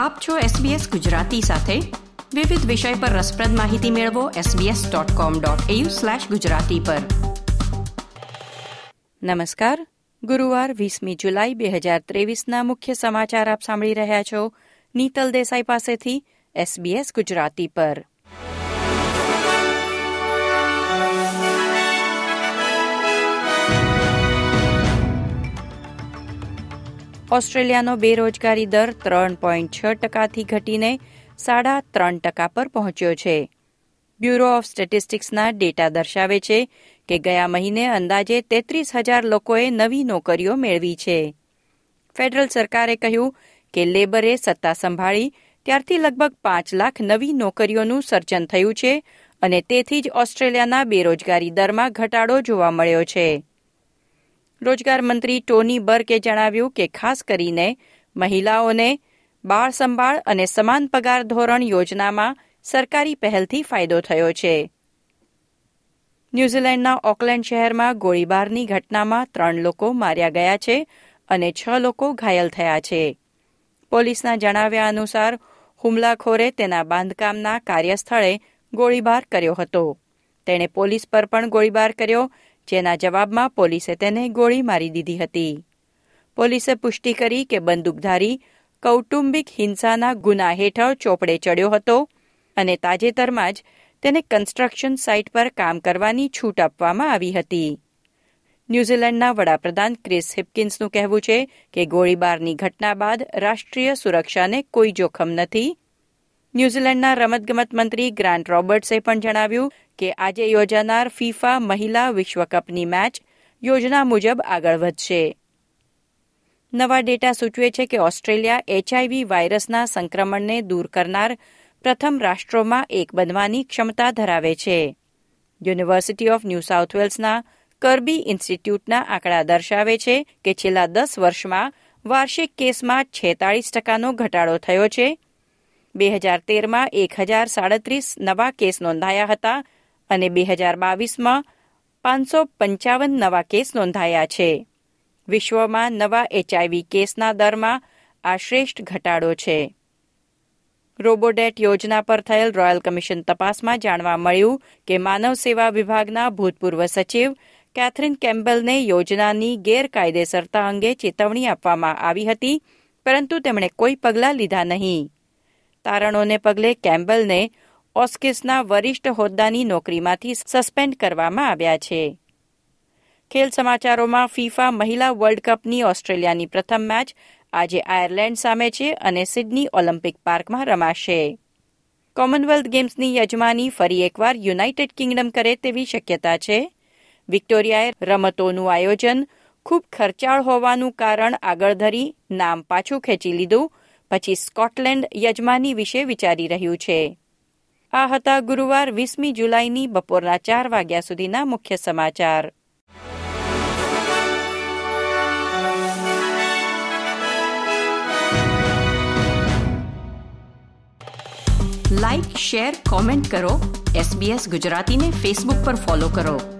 આપ છો SBS ગુજરાતી સાથે. વિવિધ વિષય પર રસપ્રદ માહિતી મેળવો sbs.com.au ગુજરાતી પર. નમસ્કાર. ગુરુવાર વીસમી જુલાઈ બે હજાર ત્રેવીસના મુખ્ય સમાચાર આપ સાંભળી રહ્યા છો. નીતલ દેસાઈ પાસેથી SBS ગુજરાતી પર. ઓસ્ટ્રેલિયાનો બેરોજગારી દર ત્રણ પોઈન્ટ છ ટકાથી ઘટીને સાડા ત્રણ ટકા પર પહોંચ્યો છે. બ્યુરો ઓફ સ્ટેટિસ્ટિક્સના ડેટા દર્શાવે છે કે ગયા મહિને અંદાજે તેત્રીસ હજાર લોકોએ નવી નોકરીઓ મેળવી છે. ફેડરલ સરકારે કહ્યું કે લેબરે સત્તા સંભાળી ત્યારથી લગભગ પાંચ લાખ નવી નોકરીઓનું સર્જન થયું છે અને તેથી જ ઓસ્ટ્રેલિયાના બેરોજગારી દરમાં ઘટાડો જોવા મળ્યો છે. રોજગાર મંત્રી ટોની બર્કે જણાવ્યું કે ખાસ કરીને મહિલાઓને બાળ સંભાળ અને સમાન પગાર ધોરણ યોજનામાં સરકારી પહેલથી ફાયદો થયો છે. ન્યૂઝીલેન્ડના ઓકલેન્ડ શહેરમાં ગોળીબારની ઘટનામાં ત્રણ લોકો માર્યા ગયા છે અને છ લોકો ઘાયલ થયા છે. પોલીસના જણાવ્યા અનુસાર, હુમલાખોરે તેના બાંધકામના કાર્યસ્થળે ગોળીબાર કર્યો હતો. તેણે પોલીસ પર પણ ગોળીબાર કર્યો જેના જવાબમાં પોલીસે તેને ગોળી મારી દીધી હતી. પોલીસે પુષ્ટિ કરી કે બંદૂકધારી કૌટુંબિક હિંસાના ગુના હેઠળ ચોપડે ચડ્યો હતો અને તાજેતરમાં જ તેને કન્સ્ટ્રક્શન સાઇટ પર કામ કરવાની છૂટ આપવામાં આવી હતી. ન્યૂઝીલેન્ડના વડાપ્રધાન ક્રિસ હિપકિન્સનું કહેવું છે કે ગોળીબારની ઘટના બાદ રાષ્ટ્રીય સુરક્ષાને કોઈ જોખમ નથી ન્યૂઝીલેન્ડના રમતગમત મંત્રી ગ્રાન્ટ રોબર્ટ્સે પણ જણાવ્યું કે આજે યોજાનાર ફીફા મહિલા વિશ્વકપની મેચ યોજના મુજબ આગળ વધશે. નવા ડેટા સૂચવે છે કે ઓસ્ટ્રેલિયા એચઆઈવી વાયરસના સંક્રમણને દૂર કરનાર પ્રથમ રાષ્ટ્રોમાં એક બનવાની ક્ષમતા ધરાવે છે. યુનિવર્સિટી ઓફ ન્યૂ સાઉથ વેલ્સના કરબી ઇન્સ્ટિટ્યૂટના આંકડા દર્શાવે છે કે છેલ્લા દસ વર્ષમાં વાર્ષિક કેસમાં છેતાળીસ ટકાનો ઘટાડો થયો છે બે હજાર તેરમાં એક હજાર સાડત્રીસ નવા કેસ નોંધાયા હતા અને બે હજાર બાવીસમાં પાંચસો પંચાવન નવા કેસ નોંધાયા છે. વિશ્વમાં નવા એચઆઈવી કેસના દરમાં આ શ્રેષ્ઠ ઘટાડો છે. રોબોડેટ યોજના પર થયેલ રોયલ કમિશન તપાસમાં જાણવા મળ્યું કે માનવ સેવા વિભાગના ભૂતપૂર્વ સચિવ કેથરીન કેમ્બલને યોજનાની ગેરકાયદેસરતા અંગે ચેતવણી આપવામાં આવી હતી, પરંતુ તેમણે કોઈ પગલાં લીધા નહીં. તારણોને પગલે કેમ્બલને ઓસ્કિસના વરિષ્ઠ હોદ્દાની નોકરીમાંથી સસ્પેન્ડ કરવામાં આવ્યા છે. ખેલ સમાચારોમાં ફીફા મહિલા વર્લ્ડ કપની ઓસ્ટ્રેલિયાની પ્રથમ મેચ આજે આયર્લેન્ડ સામે છે અને સિડની ઓલિમ્પિક પાર્કમાં રમાશે. કોમનવેલ્થ ગેમ્સની યજમાની ફરી એકવાર યુનાઇટેડ કિંગડમ કરે તેવી શક્યતા છે. વિક્ટોરિયાએ રમતોનું આયોજન ખૂબ ખર્ચાળ હોવાનું કારણ આગળ ધરી નામ પાછું ખેંચી લીધું પછી સ્કોટલેન્ડ યજમાની વિશે વિચારી રહ્યું છે. આ હતા ગુરુવાર વીસમી જુલાઈની બપોરના ચાર વાગ્યા સુધીના મુખ્ય સમાચાર. લાઇક શેર, કોમેન્ટ કરો. એસબીએસ ગુજરાતીને ફેસબુક પર ફોલો કરો.